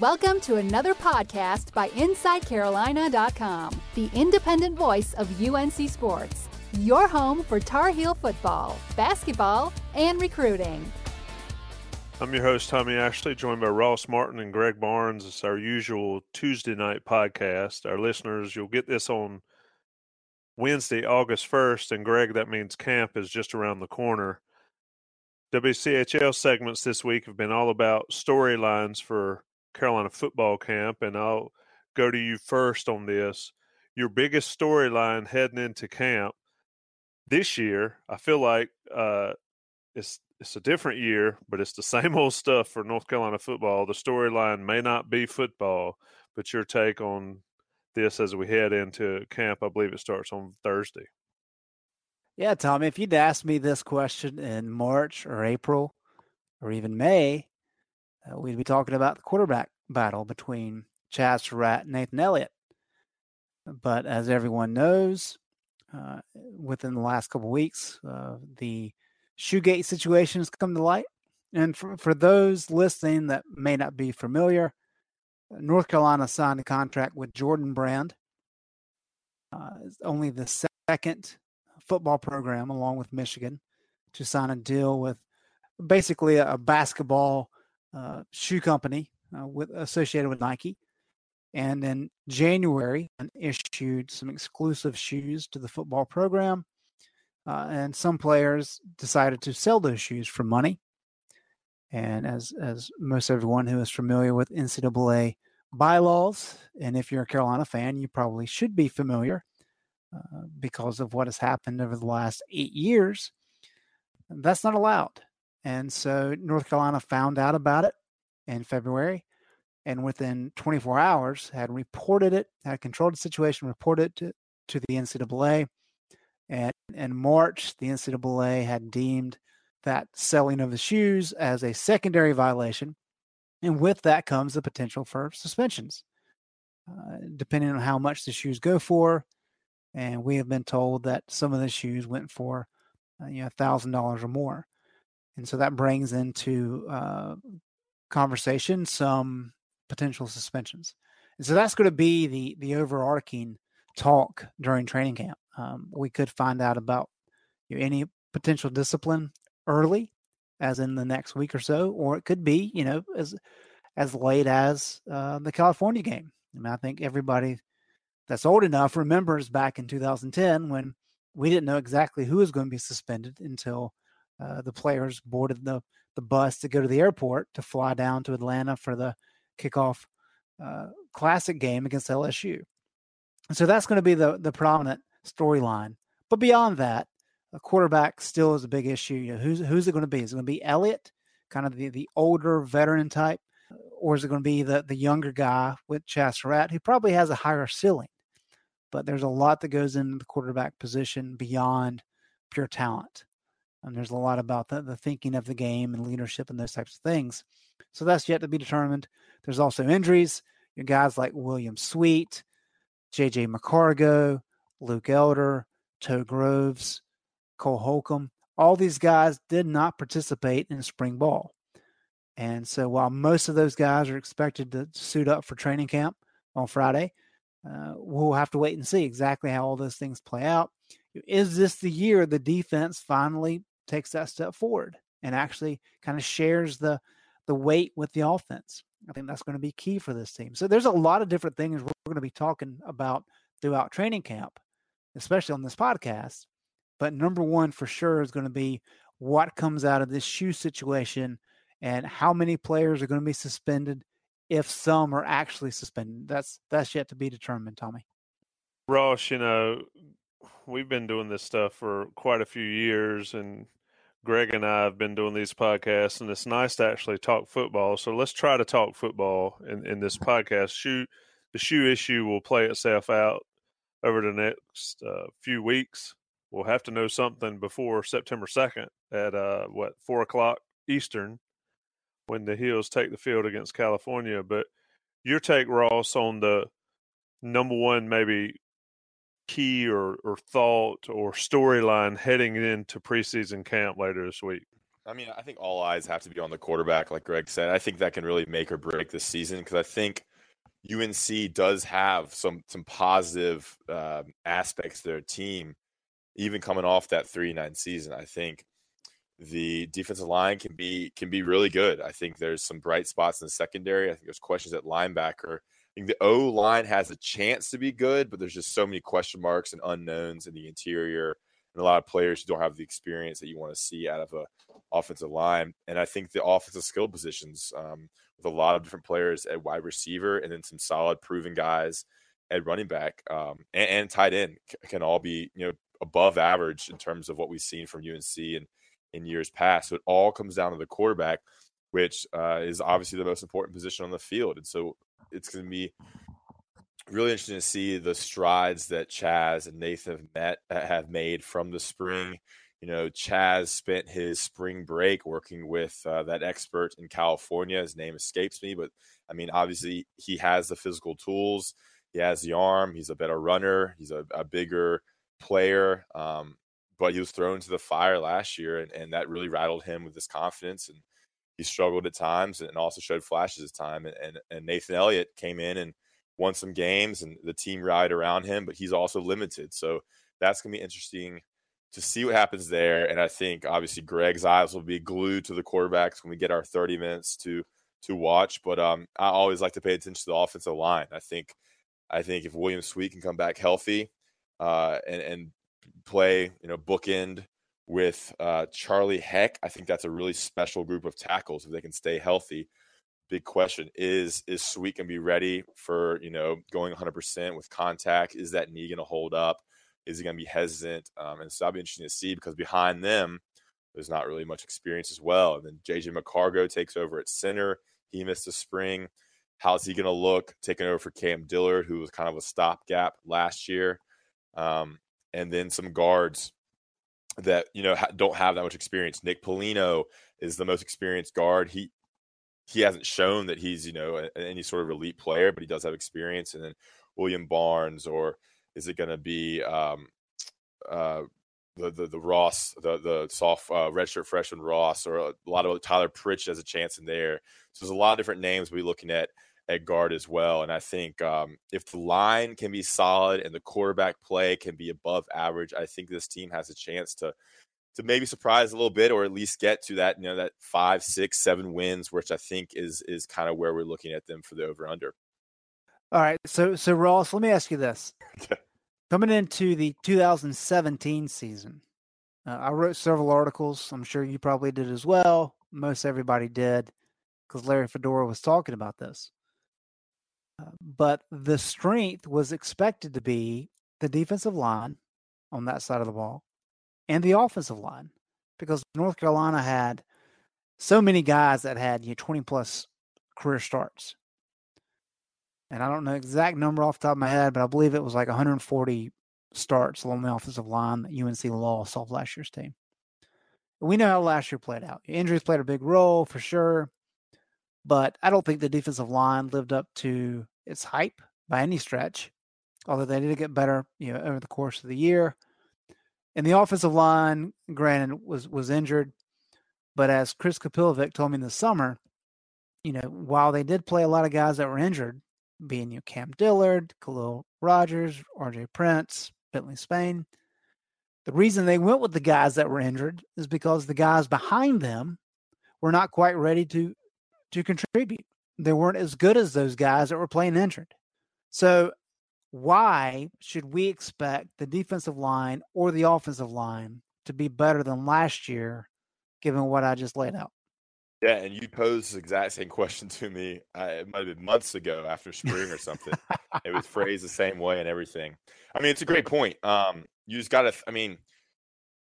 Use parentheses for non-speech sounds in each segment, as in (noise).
Welcome to another podcast by InsideCarolina.com, the independent voice of UNC Sports, your home for Tar Heel football, basketball, and recruiting. I'm your host, Tommy Ashley, joined by Ross Martin and Greg Barnes. It's our usual Tuesday night podcast. Our listeners, you'll get this on Wednesday, August 1st. And Greg, that means camp is just around the corner. WCHL segments this week have been all about storylines for Carolina football camp, and I'll go to you first on this. Your biggest storyline heading into camp this year, I feel like uh, it's it's a different year, but it's the (laughs) same old stuff for North Carolina football. The storyline may not be football, but your take on this as we head into camp, I believe it starts on Thursday. Yeah, Tommy, if you'd asked me this question in March or April or even May, uh, we'd be talking about the quarterback battle between Chazz Surratt and Nathan Elliott. But as everyone knows, uh, within the last couple weeks, uh, the Shoegate situation has come to light. And for, for those listening that may not be familiar, North Carolina signed a contract with Jordan Brand. Uh, it's only the second football program, along with Michigan, to sign a deal with basically a, a basketball uh, shoe company uh, with associated with Nike. And in January, and issued some exclusive shoes to the football program. Uh, and some players decided to sell those shoes for money. And as as most everyone who is familiar with NCAA bylaws, and if you're a Carolina fan, you probably should be familiar uh, because of what has happened over the last eight years. That's not allowed. And so North Carolina found out about it in February and within 24 hours had reported it, had controlled the situation, reported it to, to the NCAA. And in March, the NCAA had deemed that selling of the shoes as a secondary violation. And with that comes the potential for suspensions, uh, depending on how much the shoes go for. And we have been told that some of the shoes went for, uh, you know, thousand dollars or more and so that brings into uh, conversation some potential suspensions. And so that's going to be the the overarching talk during training camp. Um, we could find out about you know, any potential discipline early, as in the next week or so, or it could be you know as as late as uh, the California game. I mean, I think everybody that's old enough remembers back in 2010 when we didn't know exactly who was going to be suspended until uh, the players boarded the the bus to go to the airport to fly down to Atlanta for the kickoff uh, classic game against LSU. So that's going to be the the prominent storyline. But beyond that, a quarterback still is a big issue. You know, who's who's it going to be? Is it going to be Elliott, kind of the, the older veteran type, or is it going to be the the younger guy with Chazz Surratt, who probably has a higher ceiling? But there's a lot that goes into the quarterback position beyond pure talent. And there's a lot about the, the thinking of the game and leadership and those types of things. So that's yet to be determined. There's also injuries. Your guys like William Sweet, JJ McCargo, Luke Elder, Toe Groves, Cole Holcomb. All these guys did not participate in spring ball. And so while most of those guys are expected to suit up for training camp on Friday, uh, we'll have to wait and see exactly how all those things play out. Is this the year the defense finally takes that step forward and actually kind of shares the the weight with the offense. I think that's going to be key for this team. So there's a lot of different things we're going to be talking about throughout training camp, especially on this podcast. But number one for sure is going to be what comes out of this shoe situation and how many players are going to be suspended if some are actually suspended. That's that's yet to be determined, Tommy. Ross, you know, we've been doing this stuff for quite a few years and Greg and I have been doing these podcasts, and it's nice to actually talk football. So let's try to talk football in, in this podcast. Shoe, the shoe issue will play itself out over the next uh, few weeks. We'll have to know something before September 2nd at uh, what, 4 o'clock Eastern when the Heels take the field against California. But your take, Ross, on the number one, maybe key or, or thought or storyline heading into preseason camp later this week? I mean, I think all eyes have to be on the quarterback, like Greg said. I think that can really make or break this season because I think UNC does have some some positive uh, aspects to their team, even coming off that three nine season. I think the defensive line can be can be really good. I think there's some bright spots in the secondary. I think there's questions at linebacker the O line has a chance to be good, but there's just so many question marks and unknowns in the interior, and a lot of players who don't have the experience that you want to see out of a offensive line. And I think the offensive skill positions um, with a lot of different players at wide receiver, and then some solid proven guys at running back um, and, and tight end can all be you know above average in terms of what we've seen from UNC in in years past. So it all comes down to the quarterback which uh, is obviously the most important position on the field. And so it's going to be really interesting to see the strides that Chazz and Nathan have met have made from the spring. You know, Chazz spent his spring break working with uh, that expert in California. His name escapes me, but I mean, obviously, he has the physical tools. He has the arm. He's a better runner. He's a, a bigger player. Um, but he was thrown to the fire last year, and, and that really rattled him with his confidence. And he struggled at times and also showed flashes of time. And, and, and Nathan Elliott came in and won some games, and the team rallied around him, but he's also limited. So that's going to be interesting to see what happens there. And I think obviously Greg's eyes will be glued to the quarterbacks when we get our 30 minutes to to watch. But um, I always like to pay attention to the offensive line. I think I think if William Sweet can come back healthy uh, and and play, you know, bookend with uh, Charlie Heck. I think that's a really special group of tackles if they can stay healthy. Big question is is Sweet gonna be ready for you know going 100 percent with contact? Is that knee gonna hold up? Is he gonna be hesitant? Um, and so that'll be interesting to see because behind them, there's not really much experience as well. And then JJ McCargo takes over at center. He missed the spring. How's he gonna look taking over for Cam Dillard, who was kind of a stopgap last year? Um, and then some guards that you know don't have that much experience. Nick Polino is the most experienced guard. He he hasn't shown that he's you know any sort of elite player, but he does have experience. And then William Barnes, or is it going to be um, uh, the, the the Ross, the the soft uh, redshirt freshman Ross, or a lot of Tyler Pritch has a chance in there. So there's a lot of different names we'll be looking at at guard as well. And I think um, if the line can be solid and the quarterback play can be above average, I think this team has a chance to to maybe surprise a little bit or at least get to that you know that five, six, seven wins, which I think is is kind of where we're looking at them for the over under. All right, so so Ross, let me ask you this: (laughs) coming into the 2017 season, uh, I wrote several articles. I'm sure you probably did as well. Most everybody did because Larry Fedora was talking about this but the strength was expected to be the defensive line on that side of the ball and the offensive line because North Carolina had so many guys that had you know, 20 plus career starts. And I don't know exact number off the top of my head, but I believe it was like 140 starts along the offensive line that UNC lost off last year's team. We know how last year played out. Injuries played a big role for sure but I don't think the defensive line lived up to its hype by any stretch. Although they did get better, you know, over the course of the year. And the offensive line, granted, was was injured, but as Chris Kapilovic told me in the summer, you know, while they did play a lot of guys that were injured, being you know, Cam Dillard, Khaliel Rodgers, R.J. Prince, Bentley Spain, the reason they went with the guys that were injured is because the guys behind them were not quite ready to to contribute. They weren't as good as those guys that were playing injured. So, why should we expect the defensive line or the offensive line to be better than last year, given what I just laid out? Yeah, and you posed the exact same question to me. Uh, it might have been months ago after spring or something. it was (laughs) phrased the same way and everything. I mean, it's a great point. Um, you just got to. I mean,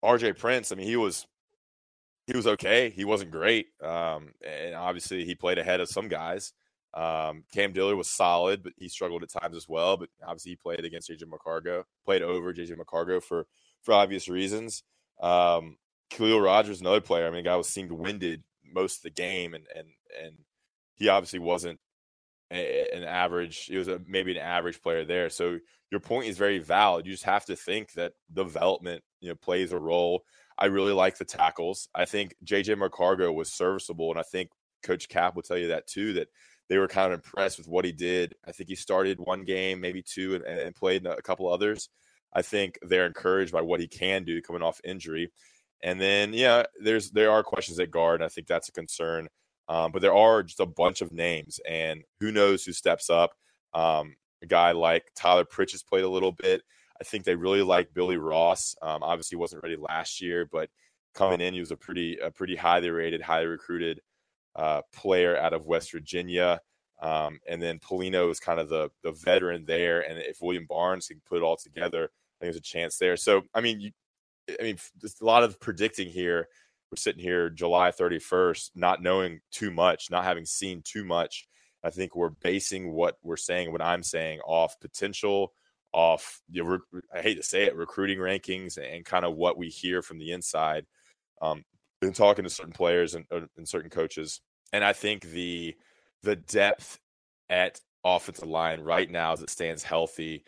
R.J. Prince. I mean, he was he was okay. He wasn't great, um, and obviously he played ahead of some guys. Um, Cam Dillard was solid, but he struggled at times as well. But obviously he played against JJ McCargo, played over JJ McCargo for for obvious reasons. Um, Khaliel Rodgers, another player. I mean, guy was seemed winded most of the game, and and and he obviously wasn't a, an average. He was a, maybe an average player there. So your point is very valid. You just have to think that development, you know, plays a role. I really like the tackles. I think JJ McCargo was serviceable, and I think Coach Cap will tell you that too. That they were kind of impressed with what he did. I think he started one game, maybe two, and, and played a couple others. I think they're encouraged by what he can do coming off injury. And then, yeah, there's there are questions at guard. And I think that's a concern. Um, but there are just a bunch of names, and who knows who steps up. Um, a guy like Tyler Pritchett's played a little bit. I think they really like Billy Ross. Um, obviously, wasn't ready last year, but coming in, he was a pretty a pretty highly rated, highly recruited uh, player out of West Virginia. Um, and then Polino is kind of the the veteran there, and if William Barnes can put it all together, I think there's a chance there. So, I mean, you, I mean, there's a lot of predicting here. We're sitting here July 31st, not knowing too much, not having seen too much. I think we're basing what we're saying, what I'm saying, off potential, off. You know, I hate to say it, recruiting rankings, and kind of what we hear from the inside. Um, been talking to certain players and, uh, and certain coaches, and I think the the depth at offensive line right now, as it stands healthy,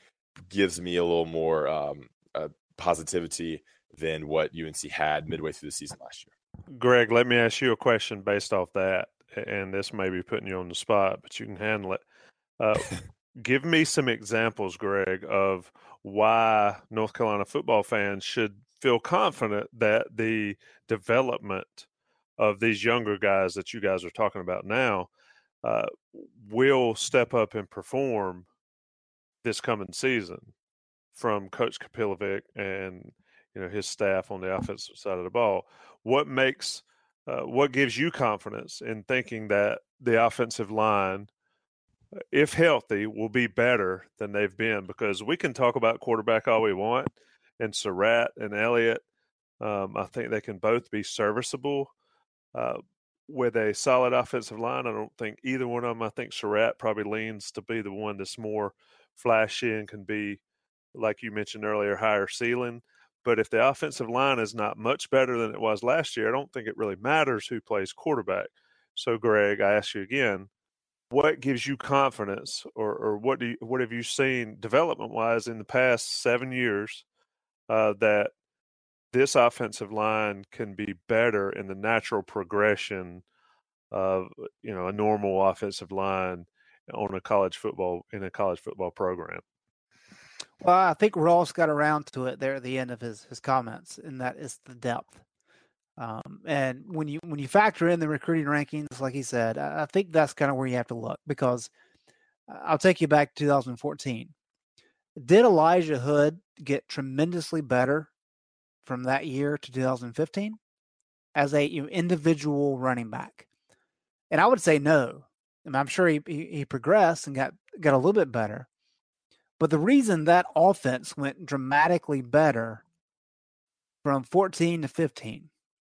gives me a little more um, uh, positivity than what UNC had midway through the season last year. Greg, let me ask you a question based off that, and this may be putting you on the spot, but you can handle it. Uh, (laughs) give me some examples, Greg, of why North Carolina football fans should feel confident that the development of these younger guys that you guys are talking about now uh, will step up and perform this coming season from Coach Kapilovic and you know his staff on the offensive side of the ball. What makes uh, what gives you confidence in thinking that the offensive line, if healthy, will be better than they've been? Because we can talk about quarterback all we want, and Surratt and Elliott, um, I think they can both be serviceable. Uh, with a solid offensive line, I don't think either one of them. I think Surratt probably leans to be the one that's more flashy and can be, like you mentioned earlier, higher ceiling. But if the offensive line is not much better than it was last year, I don't think it really matters who plays quarterback. So, Greg, I ask you again, what gives you confidence, or, or what do you, what have you seen development wise in the past seven years uh, that this offensive line can be better in the natural progression of you know a normal offensive line on a college football in a college football program. Well, I think Ross got around to it there at the end of his his comments, and that is the depth. Um, and when you when you factor in the recruiting rankings, like he said, I, I think that's kind of where you have to look because uh, I'll take you back to 2014. Did Elijah Hood get tremendously better from that year to 2015 as a you know, individual running back? And I would say no. I mean, I'm sure he, he, he progressed and got got a little bit better, but the reason that offense went dramatically better from 14 to 15,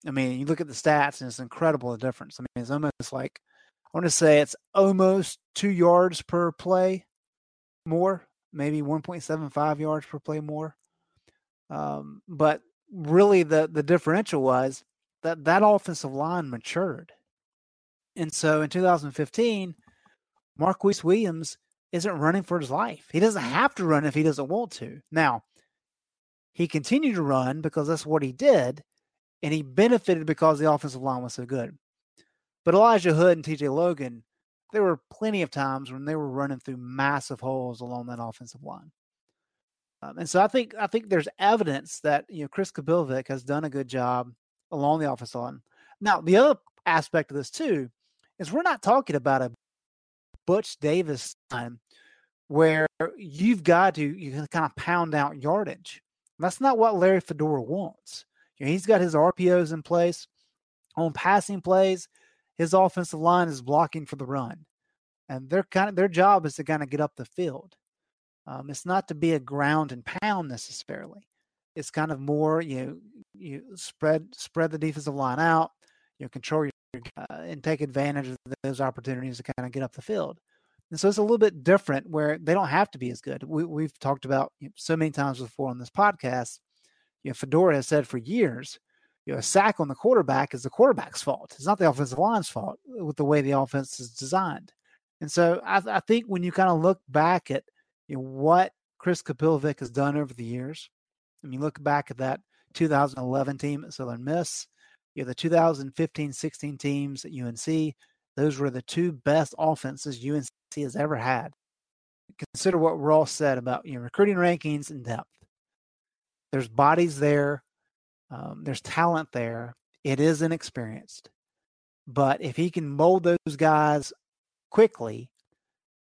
I mean, you look at the stats and it's incredible the difference. I mean, it's almost like I want to say it's almost two yards per play more, maybe 1.75 yards per play more. Um, but really, the the differential was that that offensive line matured, and so in 2015, Marquise Williams isn't running for his life. He doesn't have to run if he doesn't want to. Now, he continued to run because that's what he did, and he benefited because the offensive line was so good. But Elijah Hood and TJ Logan, there were plenty of times when they were running through massive holes along that offensive line. Um, and so I think I think there's evidence that you know Chris Kapilovic has done a good job along the offensive line. Now the other aspect of this too is we're not talking about a Butch Davis time where you've got to you can kind of pound out yardage. That's not what Larry Fedora wants. You know, he's got his RPOs in place on passing plays. His offensive line is blocking for the run, and their kind of their job is to kind of get up the field. Um, it's not to be a ground and pound necessarily. It's kind of more you know you spread spread the defensive line out, you know, control your uh, and take advantage of those opportunities to kind of get up the field. And so it's a little bit different where they don't have to be as good. We, we've talked about you know, so many times before on this podcast. You know, Fedora has said for years, you know, a sack on the quarterback is the quarterback's fault. It's not the offensive line's fault with the way the offense is designed. And so I, I think when you kind of look back at you know, what Chris Kapilovic has done over the years, and you look back at that 2011 team at Southern Miss, you know, the 2015-16 teams at UNC, those were the two best offenses UNC has ever had. Consider what Ross said about you know recruiting rankings and depth. There's bodies there, um, there's talent there. It is inexperienced, but if he can mold those guys quickly,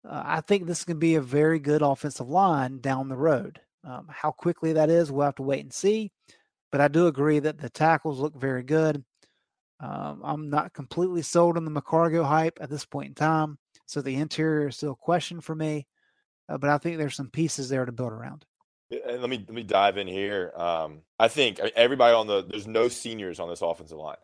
uh, I think this can be a very good offensive line down the road. Um, how quickly that is, we'll have to wait and see. But I do agree that the tackles look very good. Um, I'm not completely sold on the McCargo hype at this point in time. So the interior is still a question for me. Uh, but I think there's some pieces there to build around. And let me let me dive in here. Um, I think everybody on the there's no seniors on this offensive line,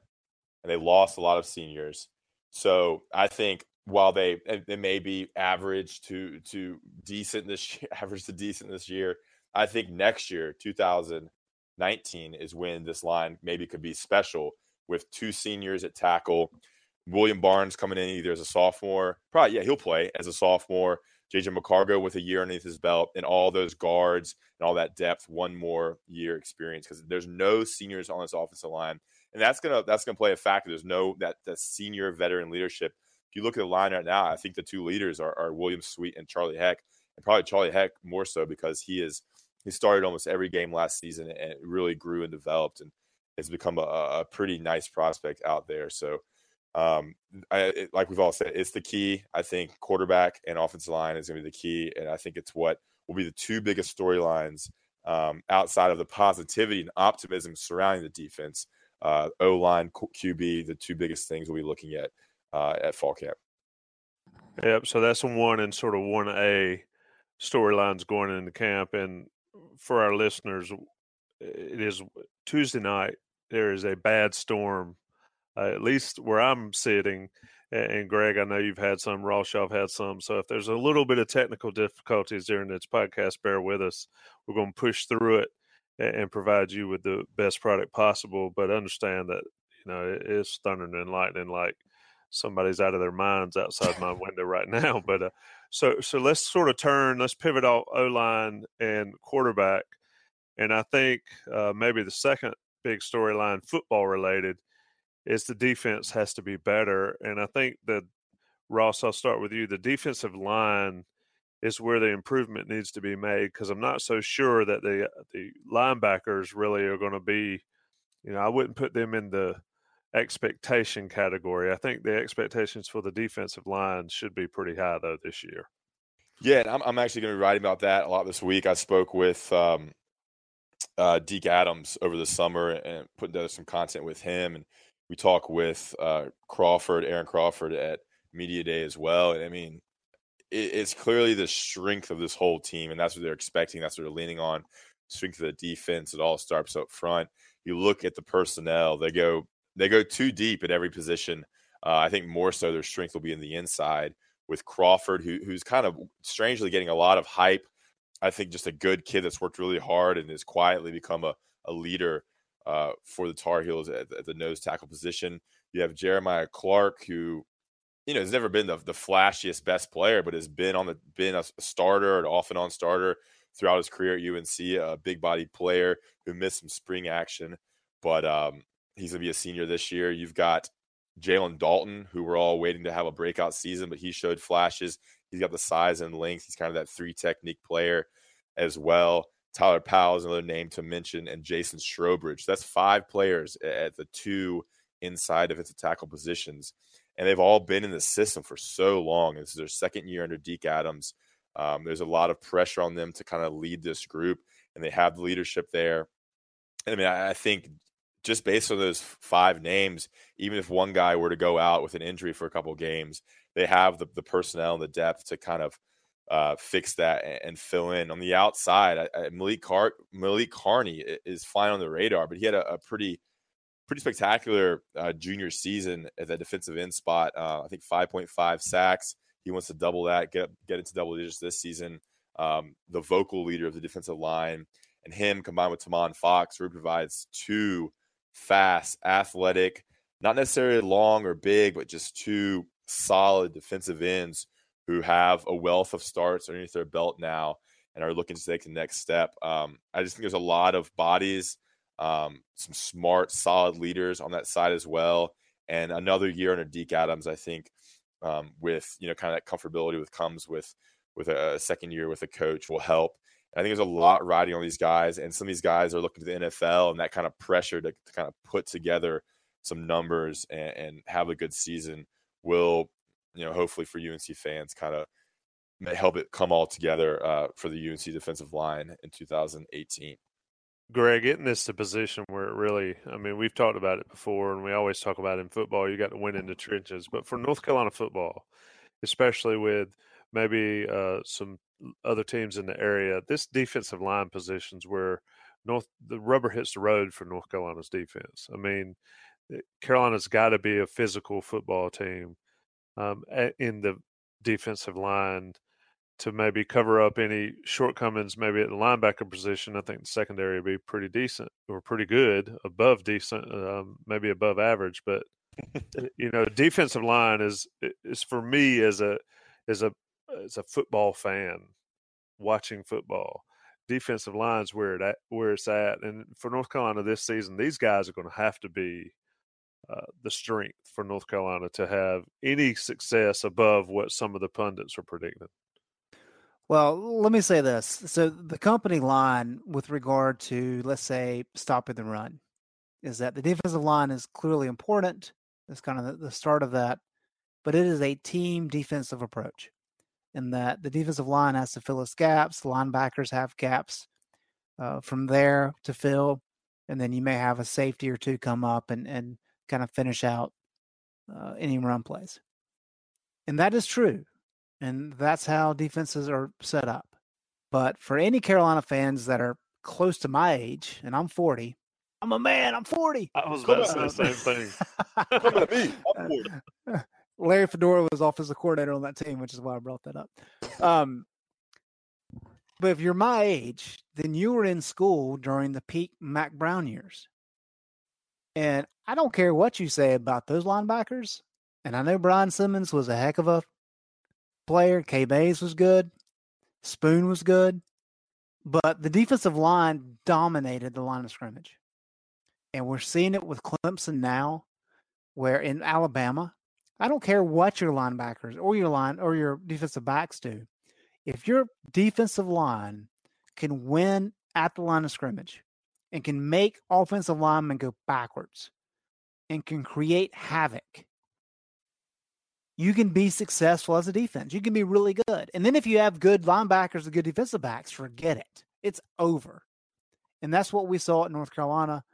and they lost a lot of seniors. So I think while they they may be average to to decent this (laughs) year, average to decent this year, I think next year, 2019, is when this line maybe could be special with two seniors at tackle. William Barnes coming in either as a sophomore, probably yeah, he'll play as a sophomore. JJ McCargo with a year underneath his belt, and all those guards and all that depth, one more year experience because there's no seniors on this offensive line, and that's gonna that's gonna play a factor. There's no that that senior veteran leadership. If you look at the line right now, I think the two leaders are, are William Sweet and Charlie Heck, and probably Charlie Heck more so because he is he started almost every game last season and really grew and developed and has become a, a pretty nice prospect out there. So, um, I, it, like we've all said, it's the key. I think quarterback and offensive line is going to be the key, and I think it's what will be the two biggest storylines um, outside of the positivity and optimism surrounding the defense. Uh, o line, QB, the two biggest things we'll be looking at uh, at fall camp. Yep. So that's one and sort of one A storylines going into camp, and for our listeners, it is Tuesday night. There is a bad storm, uh, at least where I'm sitting. And Greg, I know you've had some. Ross, have had some. So if there's a little bit of technical difficulties during this podcast, bear with us. We're going to push through it and provide you with the best product possible. But understand that you know it's thundering and lightning like somebody's out of their minds outside my (laughs) window right now. But uh, so so let's sort of turn. Let's pivot off O line and quarterback. And I think uh, maybe the second big storyline, football related, is the defense has to be better. And I think that Ross, I'll start with you. The defensive line is where the improvement needs to be made because I'm not so sure that the the linebackers really are going to be. You know, I wouldn't put them in the expectation category. I think the expectations for the defensive line should be pretty high though this year. Yeah, I'm, I'm actually going to be writing about that a lot this week. I spoke with um, uh, Deke Adams over the summer and put together some content with him, and we talk with uh, Crawford, Aaron Crawford at Media Day as well. And I mean, it, it's clearly the strength of this whole team, and that's what they're expecting. That's what they're leaning on. Strength of the defense. It all starts up front. You look at the personnel; they go they go too deep at every position. Uh, I think more so their strength will be in the inside with Crawford, who, who's kind of strangely getting a lot of hype. I think just a good kid that's worked really hard and has quietly become a, a leader uh, for the Tar Heels at, at, the nose tackle position. You have Jeremiah Clark, who you know has never been the, the flashiest best player, but has been on the been a starter, an off and on starter throughout his career at UNC. A big body player who missed some spring action, but um, He's to be a senior this year. You've got Jalen Dalton, who we're all waiting to have a breakout season, but he showed flashes. He's got the size and length. He's kind of that three technique player as well. Tyler Powell is another name to mention, and Jason Strobridge. That's five players at the two inside defensive tackle positions. And they've all been in the system for so long. This is their second year under Deke Adams. Um, there's a lot of pressure on them to kind of lead this group, and they have the leadership there. I mean, I, I think just based on those five names, even if one guy were to go out with an injury for a couple games, they have the, the personnel and the depth to kind of uh, fix that and, and, fill in. On the outside, I, I, Malik, Car- Malik Carney is flying on the radar, but he had a, a pretty pretty spectacular uh, junior season at that defensive end spot. Uh, I think 5.5 sacks. He wants to double that, get get into double digits this season. Um, the vocal leader of the defensive line, and him combined with Tomon Fox really provides two fast, athletic, not necessarily long or big, but just two solid defensive ends who have a wealth of starts underneath their belt now and are looking to take the next step. Um, I just think there's a lot of bodies, um, some smart, solid leaders on that side as well, and another year under Deke Adams. I think um, with you know kind of that comfortability with comes with with a second year with a coach will help. I think there's a lot riding on these guys, and some of these guys are looking to the NFL and that kind of pressure to, to kind of put together some numbers and, and, have a good season will, you know, hopefully for UNC fans, kind of may help it come all together uh, for the UNC defensive line in 2018. Greg, getting this to position where it really, I mean, we've talked about it before, and we always talk about in football, you got to win in the trenches. But for North Carolina football, especially with maybe uh, some other teams in the area, this defensive line positions where North the rubber hits the road for North Carolina's defense. I mean, eh, Carolina's got to be a physical football team um, in the defensive line to maybe cover up any shortcomings maybe at the linebacker position. I think the secondary would be pretty decent or pretty good, above decent, um, maybe above average. But uh, (laughs) you know, defensive line is is for me as a as a as a football fan watching football. Defensive lines where it at, where it's at, and for North Carolina this season, these guys are going to have to be uh, the strength for North Carolina to have any success above what some of the pundits are predicting. Well, let me say this. So the company line with regard to let's say stopping the run is that the defensive line is clearly important. It's kind of the, the start of that, but it is a team defensive approach in that the defensive line has to fill its gaps. Linebackers have gaps uh, from there to fill, and then you may have a safety or two come up and, and kind of finish out uh, any run plays. And that is true. And that's how defenses are set up. But for any Carolina fans that are close to my age, and I'm 40, I'm a man, I'm 40. I was about to say the same thing. Come at me, I'm (laughs) 40. Larry Fedora was offensive coordinator on that team, which is why I brought that up. Um, but if you're my age, then you were in school during the peak Mack Brown years. And I don't care what you say about those linebackers. And I know Brian Simmons was a heck of a player. K Bays was good. Spoon was good. But the defensive line dominated the line of scrimmage. And we're seeing it with Clemson now, where in Alabama, I don't care what your linebackers or your line or your defensive backs do. If your defensive line can win at the line of scrimmage and can make offensive linemen go backwards and can create havoc you can be successful as a defense. You can be really good. And then if you have good linebackers and good defensive backs, forget it. It's over. And that's what we saw at North Carolina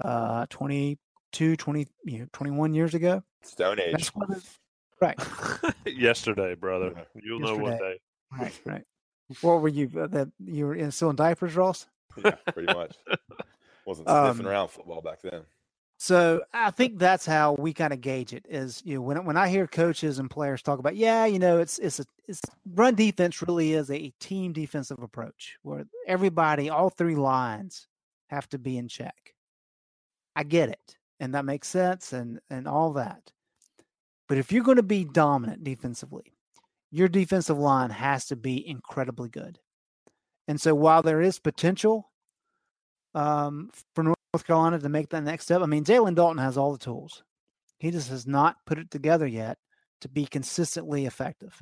uh 22, 20, you know, 21 years ago. Stone Age. That's what it, right. (laughs) Yesterday, brother. You'll Yesterday. know one day. Right, right. what were you uh, that you were in still in diapers, Ross? Yeah, pretty much. Wasn't sniffing um, around football back then. So I think that's how we kind of gauge it. Is you know when when I hear coaches and players talk about yeah you know it's it's a it's run defense really is a team defensive approach where everybody all three lines have to be in check. I get it and that makes sense and and all that. But if you're going to be dominant defensively, your defensive line has to be incredibly good. And so while there is potential um, for North Carolina to make that next step? I mean, Jalen Dalton has all the tools. He just has not put it together yet to be consistently effective.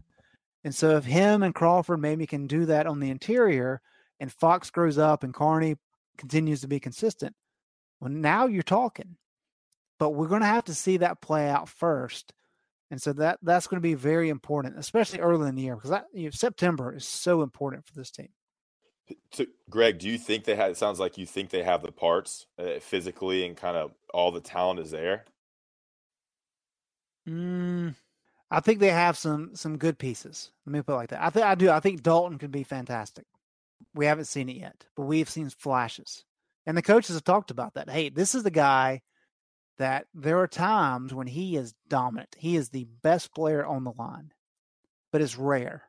And so if him and Crawford maybe can do that on the interior and Fox grows up and Carney continues to be consistent, well, now you're talking. But we're going to have to see that play out first. And so that that's going to be very important, especially early in the year, because that, you know, September is so important for this team. Greg, do you think they have? It sounds like you think they have the parts uh, physically and kind of all the talent is there. Mm, I think they have some some good pieces. Let me put it like that. I think I do. I think Dalton could be fantastic. We haven't seen it yet, but we've seen flashes, and the coaches have talked about that. Hey, this is the guy that there are times when he is dominant. He is the best player on the line, but it's rare.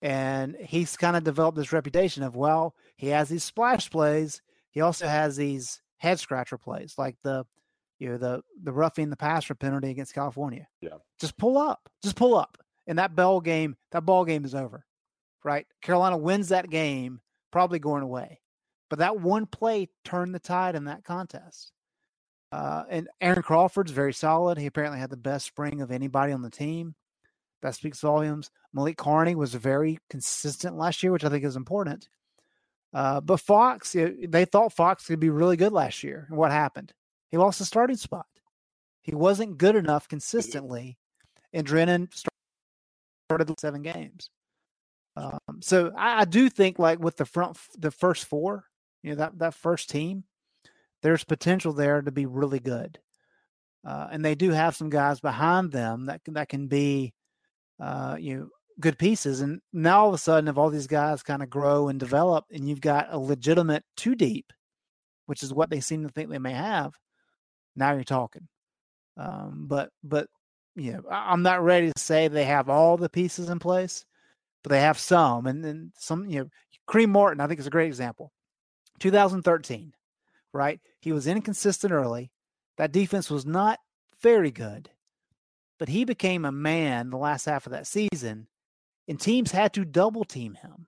And he's kind of developed this reputation of, well, he has these splash plays. He also has these head scratcher plays, like the you know the the roughing the passer penalty against California. Yeah. Just pull up. Just pull up. And that ball game, that ball game is over. Right? Carolina wins that game, probably going away. But that one play turned the tide in that contest. Uh, and Aaron Crawford's very solid. He apparently had the best spring of anybody on the team. That speaks volumes. Malik Carney was very consistent last year, which I think is important. Uh, but Fox, they thought Fox could be really good last year. And what happened? He lost the starting spot. He wasn't good enough consistently, and Drennan started seven games. Um, so I, I, do think, like with the front, the first four, you know that that first team, there's potential there to be really good, uh, and they do have some guys behind them that that can be, uh, you know, good pieces. And now all of a sudden, if all these guys kind of grow and develop, and you've got a legitimate two deep, which is what they seem to think they may have, now you're talking. Um, but but you know, I'm not ready to say they have all the pieces in place, but they have some, and then some. You know, Kareem Martin, I think is a great example. 2013, right? He was inconsistent early. That defense was not very good, but he became a man the last half of that season, and teams had to double team him,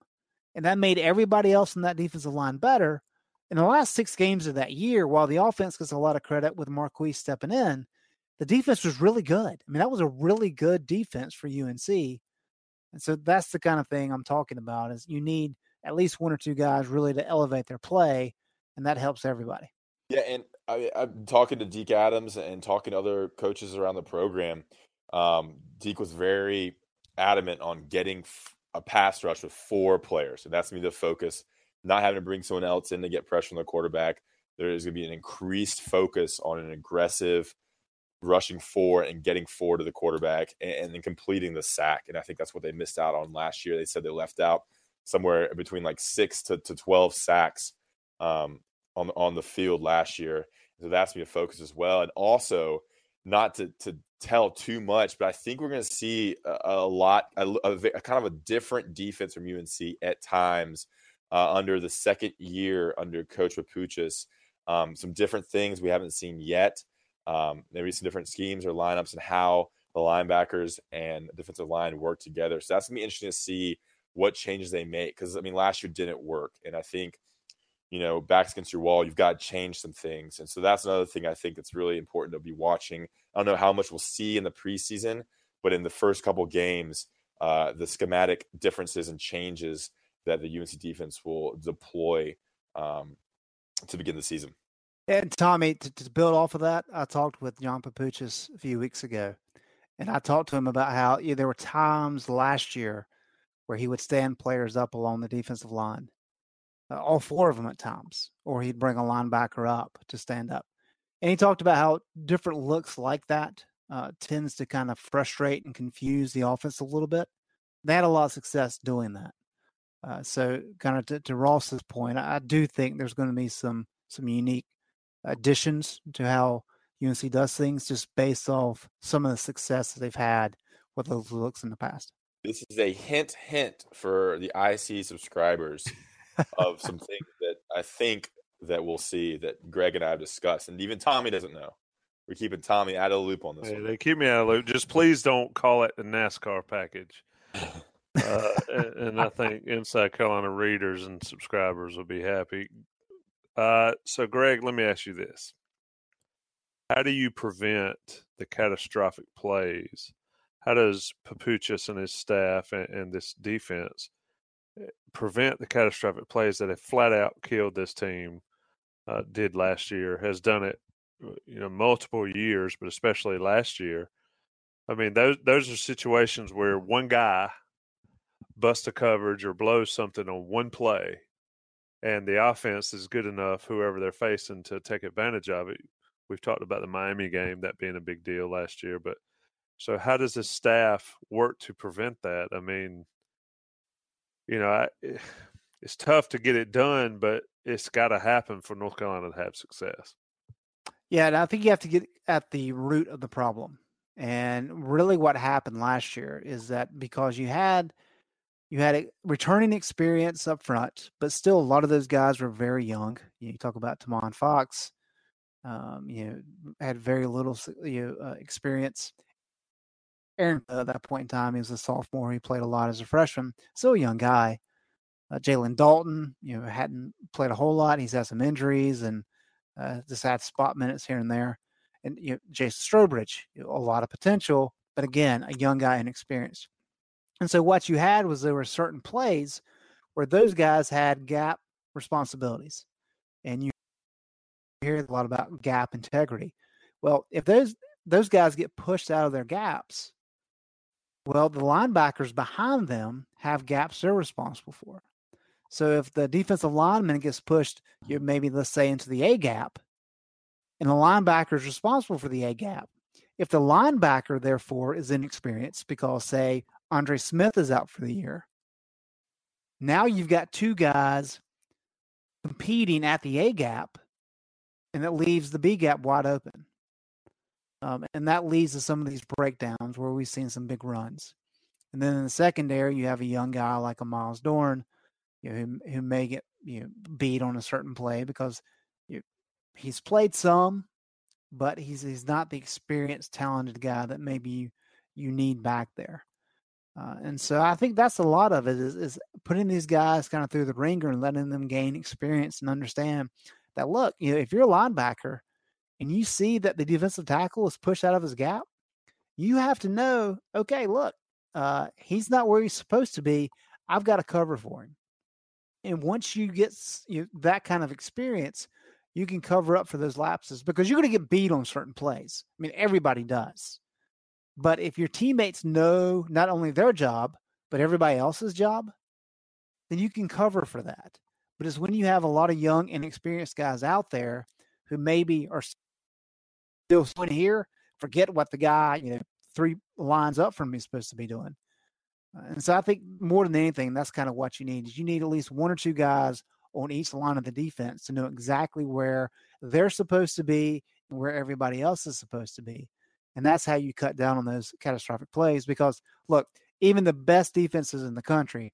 and that made everybody else in that defensive line better. In the last six games of that year, while the offense gets a lot of credit with Marquise stepping in, the defense was really good. I mean, that was a really good defense for UNC. And so that's the kind of thing I'm talking about is you need at least one or two guys really to elevate their play, and that helps everybody. Yeah, and I, am talking to Deke Adams and talking to other coaches around the program. Um, Deke was very adamant on getting a pass rush with four players, and that's going to be the focus not having to bring someone else in to get pressure on the quarterback. There is going to be an increased focus on an aggressive rushing four and getting four to the quarterback and, and then completing the sack. And I think that's what they missed out on last year. They said they left out somewhere between like six to, to 12 sacks um, on, on the field last year. So that's going to focus as well. And also, not to, to tell too much, but I think we're going to see a, a lot, a, a, a, kind of a different defense from UNC at times uh, under the second year under Coach Papuchis. Um, some different things we haven't seen yet. Um, maybe some different schemes or lineups and how the linebackers and defensive line work together. So that's gonna be interesting to see what changes they make. Because I mean, last year didn't work, and I think you know backs against your wall, you've got to change some things. And so that's another thing I think that's really important to be watching. I don't know how much we'll see in the preseason, but in the first couple games, uh, the schematic differences and changes that the UNC defense will deploy um, to begin the season. And Tommy, to, to, build off of that, I talked with John Papuchis a few weeks ago, and I talked to him about how there were times last year where he would stand players up along the defensive line, uh, all four of them at times, or he'd bring a linebacker up to stand up. And he talked about how different looks like that uh, tends to kind of frustrate and confuse the offense a little bit. They had a lot of success doing that. Uh, so, kind of to, to Ross's point, I, I do think there's going to be some some unique additions to how UNC does things, just based off some of the success that they've had with those looks in the past. This is a hint, hint for the IC subscribers of some things that I think that we'll see that Greg and I have discussed, and even Tommy doesn't know. We're keeping Tommy out of the loop on this. Hey, they keep me out of the loop. Just please don't call it the NASCAR package. uh, and, and, I think Inside Carolina readers and subscribers will be happy. Uh, so, Greg, let me ask you this: How do you prevent the catastrophic plays? How does Papuchis and his staff and, and this defense prevent the catastrophic plays that have flat out killed this team? Uh, did last year has done it, uh, you know, multiple years, but especially last year. I mean, those those are situations where one guy bust a coverage or blow something on one play, and the offense is good enough, whoever they're facing, to take advantage of it. We've talked about the Miami game, that being a big deal last year. But so, how does the staff work to prevent that? I mean, you know, I, eh, it's tough to get it done, but it's got to happen for North Carolina to have success. Yeah, and I think you have to get at the root of the problem. And really, what happened last year is that because you had you had a returning experience up front, but still a lot of those guys were very young. You, talk about Tomon Fox, um, you know, had very little you know, uh, experience. Aaron, at that point in time, he was a sophomore. He played a lot as a freshman. Still a young guy. Uh, Jalen Dalton, you know, hadn't played a whole lot. He's had some injuries and uh, just had spot minutes here and there. And you know, Jason Strowbridge, you know, a lot of potential, but again, a young guy inexperienced. And so what you had was there were certain plays where those guys had gap responsibilities, and you hear a lot about gap integrity. Well, if those those guys get pushed out of their gaps, well, the linebackers behind them have gaps they're responsible for. So if the defensive lineman gets pushed, you uh-huh. maybe let's say into the A gap, and the linebacker is responsible for the A gap. If the linebacker, therefore, is inexperienced because, say, Andre Smith is out for the year, now you've got two guys competing at the A gap, and it leaves the B gap wide open. Um, and that leads to some of these breakdowns where we've seen some big runs. And then in the secondary, you have a young guy like a Myles Dorn you know, who, who may get you know, beat on a certain play because you, he's played some, but he's he's not the experienced, talented guy that maybe you, you need back there. Uh, and so I think that's a lot of it is, is putting these guys kind of through the ringer and letting them gain experience and understand that look, you know, if you're a linebacker and you see that the defensive tackle is pushed out of his gap, you have to know, okay, look, uh, he's not where he's supposed to be. I've got to cover for him. And once you get you that kind of experience, you can cover up for those lapses because you're going to get beat on certain plays. I mean, everybody does. But if your teammates know not only their job, but everybody else's job, then you can cover for that. But it's when you have a lot of young, inexperienced guys out there who maybe are still here, forget what the guy, you know, three lines up from me is supposed to be doing. And so I think more than anything, that's kind of what you need. Is you need at least one or two guys on each line of the defense to know exactly where they're supposed to be and where everybody else is supposed to be. And that's how you cut down on those catastrophic plays. Because look, even the best defenses in the country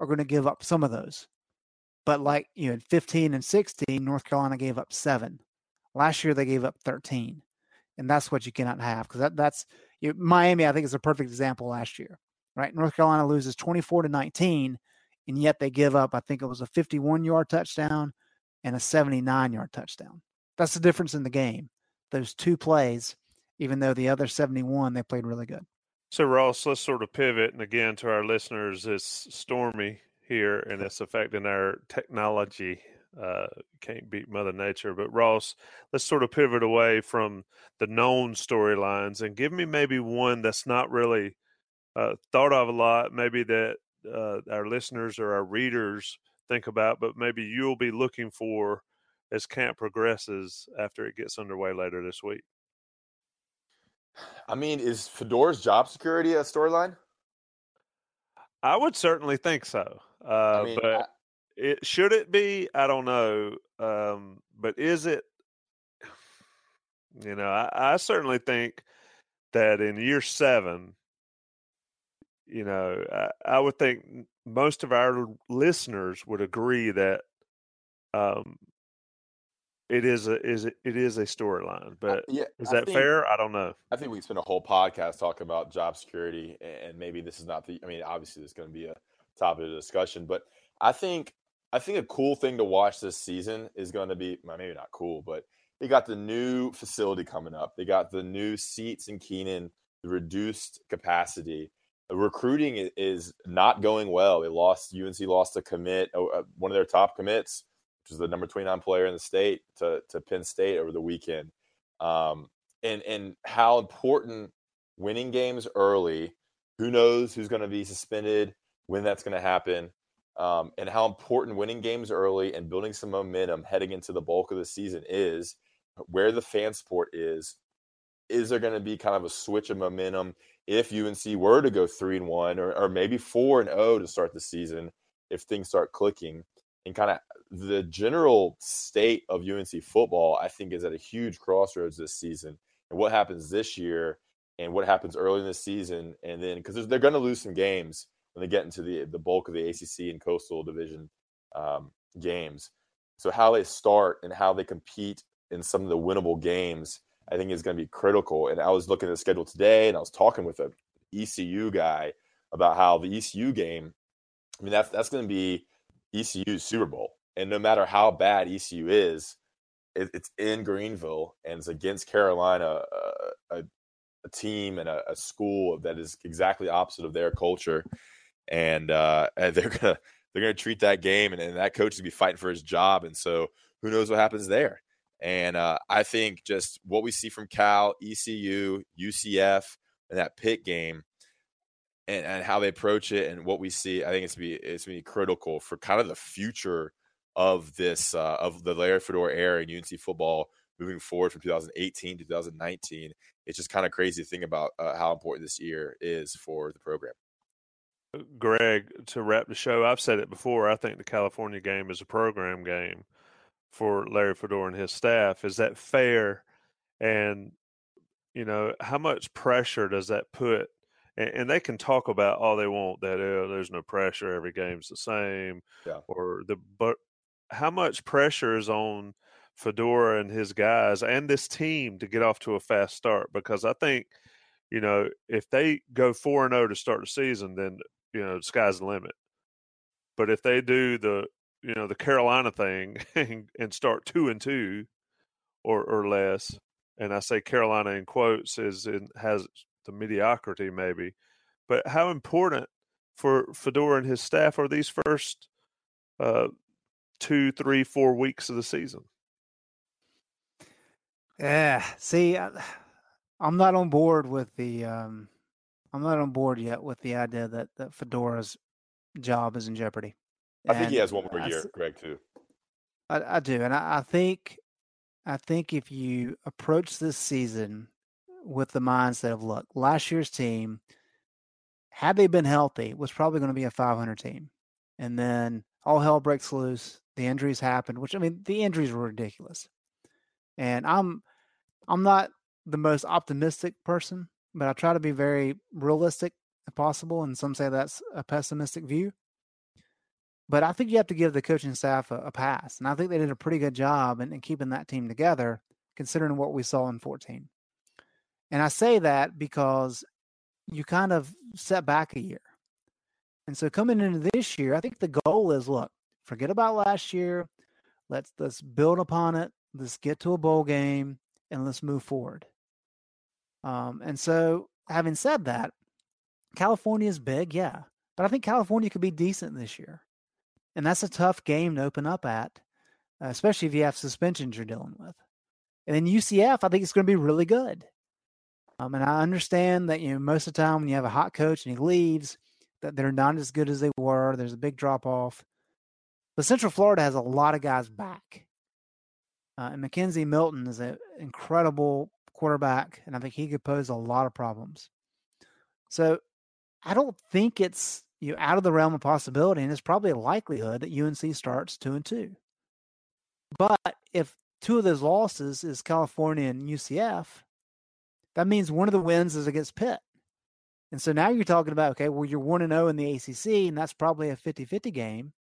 are going to give up some of those. But like you know, in 15 and 16, North Carolina gave up seven. Last year they gave up 13, and that's what you cannot have because that, that's you Miami. I think is a perfect example last year right? North Carolina loses 24 to 19, and yet they give up, I think it was a 51 yard touchdown and a 79 yard touchdown. That's the difference in the game. Those two plays, even though the other 71, they played really good. So, Ross, let's sort of pivot. And again, to our listeners, it's stormy here and it's affecting our technology. Uh, can't beat Mother Nature. But, Ross, let's sort of pivot away from the known storylines and give me maybe one that's not really uh, thought of a lot, maybe that uh, our listeners or our readers think about, but maybe you'll be looking for as camp progresses after it gets underway later this week. I mean, is Fedora's job security a storyline? I would certainly think so. Uh, I mean, but it should it be? I don't know. Um, but is it? You know, I, I certainly think that in year seven, you know, I, I, would think most of our listeners would agree that um, it is a is it, it is a storyline. But yeah, is that think, fair? I don't know. I think we spent a whole podcast talking about job security, and maybe this is not the. I mean, obviously, this is going to be a topic of discussion, but I think I think a cool thing to watch this season is going to be well, maybe not cool, but they got the new facility coming up. They got the new seats in Kenan, the reduced capacity The recruiting is not going well. They lost UNC lost a commit, one of their top commits, which is the number 29 player in the state to, to Penn State over the weekend. Um, and and how important winning games early. Who knows who's going to be suspended, when that's going to happen, um, and how important winning games early and building some momentum heading into the bulk of the season is. Where the fan support is, is there going to be kind of a switch of momentum if UNC were to go three and one or, or maybe four and zero oh to start the season if things start clicking and kind of the general state of UNC football, I think, is at a huge crossroads this season. And what happens this year and what happens early in the season, and then because they're going to lose some games when they get into the the bulk of the ACC and Coastal Division um, games. So how they start and how they compete in some of the winnable games, I think is going to be critical. And I was looking at the schedule today, and I was talking with a ECU guy about how the ECU game. I mean, that's that's going to be ECU's Super Bowl, and no matter how bad ECU is, it, it's in Greenville and it's against Carolina, a, a, a team and a, a, school that is exactly opposite of their culture, and, uh, (laughs) they're gonna they're gonna treat that game, and, and that coach is gonna be fighting for his job, and so who knows what happens there. And uh, I think just what we see from Cal, ECU, UCF, and that Pitt game, and, and how they approach it, and what we see, I think it's be it's be critical for kind of the future of this uh, of the Larry Fedora era in UNC football moving forward from 2018 to 2019. It's just kind of crazy to think about uh, how important this year is for the program. Greg, to wrap the show, I've said it before. I think the California game is a program game for Larry Fedora and his staff. Is that fair? And you know, how much pressure does that put? And, and they can talk about all they want that oh, there's no pressure, every game's the same, yeah. or the but how much pressure is on Fedora and his guys and this team to get off to a fast start? Because I think, you know, if they go four and zero oh to start the season, then you know sky's the limit. But if they do the you know the Carolina thing (laughs) and, and start two and two or or less, and I say Carolina in quotes is in has the mediocrity maybe, but how important for Fedora and his staff are these first uh, two, three, four weeks of the season. Yeah. See, I, (sighs) am not on board with the. Um, I'm not on board yet with the idea that that Fedora's job is in jeopardy. I think he has one more year, Greg, too. I, I do, and I, I think, I think if you approach this season with the mindset of, look, last year's team, had they been healthy, was probably going to be a 500 team, and then all hell breaks loose the injuries happened, which I mean, the injuries were ridiculous. And I'm I'm not the most optimistic person, but I try to be very realistic if possible. And some say that's a pessimistic view. But I think you have to give the coaching staff a, a pass. And I think they did a pretty good job in, in keeping that team together, considering what we saw in 14. And I say that because you kind of set back a year. And so coming into this year, I think the goal is look, forget about last year. Let's let's build upon it. Let's get to a bowl game and let's move forward. Um, and so, having said that, California is big, yeah, but I think California could be decent this year, and that's a tough game to open up at, especially if you have suspensions you're dealing with. And then UCF, I think it's going to be really good. Um, and I understand that you know most of the time when you have a hot coach and he leaves, that they're not as good as they were. There's a big drop off. But Central Florida has a lot of guys back. Uh, and McKenzie Milton is an incredible quarterback, and I think he could pose a lot of problems. So I don't think it's you know, out of the realm of possibility, and it's probably a likelihood that UNC starts two and two. But if two of those losses is California and UCF, that means one of the wins is against Pitt. And so now you're talking about, okay, well, you're 1 and 0 in the ACC, and that's probably a 50 50 game.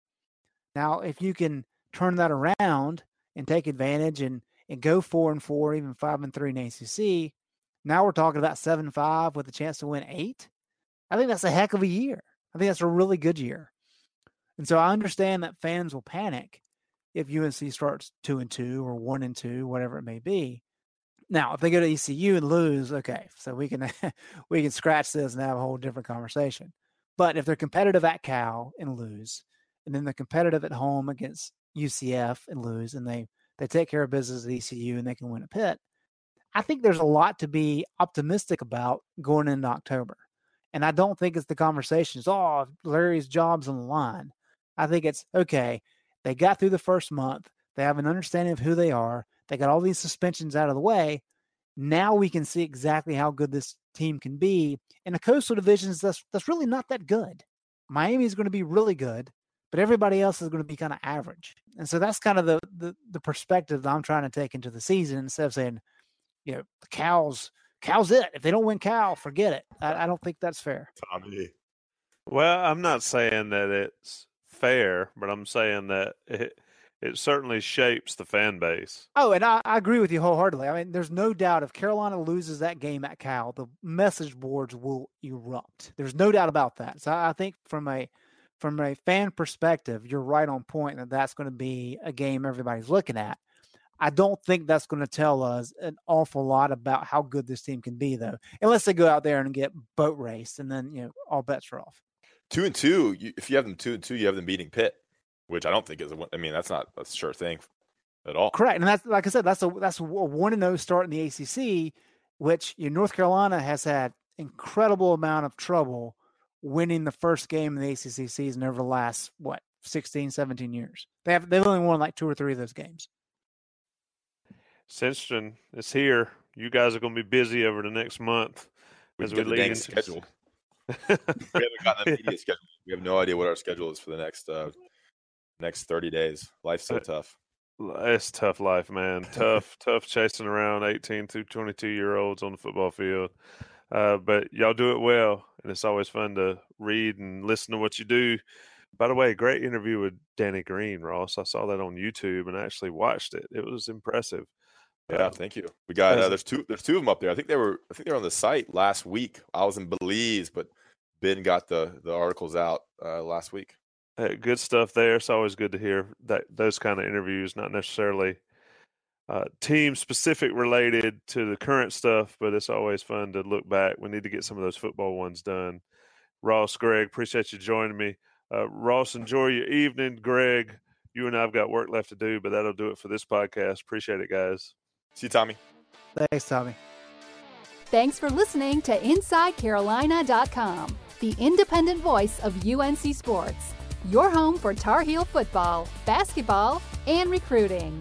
Now, if you can turn that around and take advantage and and go four and four, even five and three in ACC, now we're talking about seven five with a chance to win eight. I think that's a heck of a year. I think that's a really good year. And so I understand that fans will panic if UNC starts two and two or one and two, whatever it may be. Now, if they go to ECU and lose, okay, so we can (laughs) we can scratch this and have a whole different conversation. But if they're competitive at Cal and lose, and then they're competitive at home against UCF and lose, and they they take care of business at ECU and they can win a Pitt. I think there's a lot to be optimistic about going into October, and I don't think it's the conversations. Oh, Larry's job's on the line. I think it's okay. They got through the first month. They have an understanding of who they are. They got all these suspensions out of the way. Now we can see exactly how good this team can be. In the coastal divisions, that's that's really not that good. Miami is going to be really good but everybody else is going to be kind of average. And so that's kind of the, the the perspective that I'm trying to take into the season instead of saying, you know, the cows, cows it. If they don't win cow, forget it. I, I don't think that's fair. Tommy. Well, I'm not saying that it's fair, but I'm saying that it it certainly shapes the fan base. Oh, and I, I agree with you wholeheartedly. I mean, there's no doubt if Carolina loses that game at Cal, the message boards will erupt. There's no doubt about that. So I think from a from a fan perspective, you're right on point that that's going to be a game everybody's looking at. I don't think that's going to tell us an awful lot about how good this team can be, though, unless they go out there and get boat raced, and then you know all bets are off. Two and two. You, if you have them two and two, you have them beating Pitt, which I don't think is. A, I mean, that's not a sure thing at all. Correct, and that's like I said, that's a that's a one and zero oh start in the ACC, which you know, North Carolina has had incredible amount of trouble winning the first game in the ACC season over the last what 16, 17 years. They have they've only won like two or three of those games. Sinstron is here. You guys are going to be busy over the next month we as we lead into schedule. (laughs) we haven't gotten a media schedule. We have no idea what our schedule is for the next uh, next thirty days. Life's so uh, tough. It's tough life, man. (laughs) Tough, tough chasing around eighteen through twenty two year olds on the football field. Uh, but y'all do it well, and it's always fun to read and listen to what you do. By the way, great interview with Danny Green, Ross. I saw that on YouTube and I actually watched it. It was impressive. Yeah, um, thank you. We got uh, there's two there's two of them up there. I think they were I think they were on the site last week. I was in Belize, but Ben got the the articles out uh, last week. Good stuff there. It's always good to hear that those kind of interviews, not necessarily uh, team specific related to the current stuff, but it's always fun to look back. We need to get some of those football ones done. Ross, Greg, appreciate you joining me. Uh, Ross, enjoy your evening. Greg, you and I've got work left to do, but that'll do it for this podcast. Appreciate it, guys. See you, Tommy. Thanks, Tommy. Thanks for listening to InsideCarolina.com, the independent voice of UNC Sports, your home for Tar Heel football, basketball, and recruiting.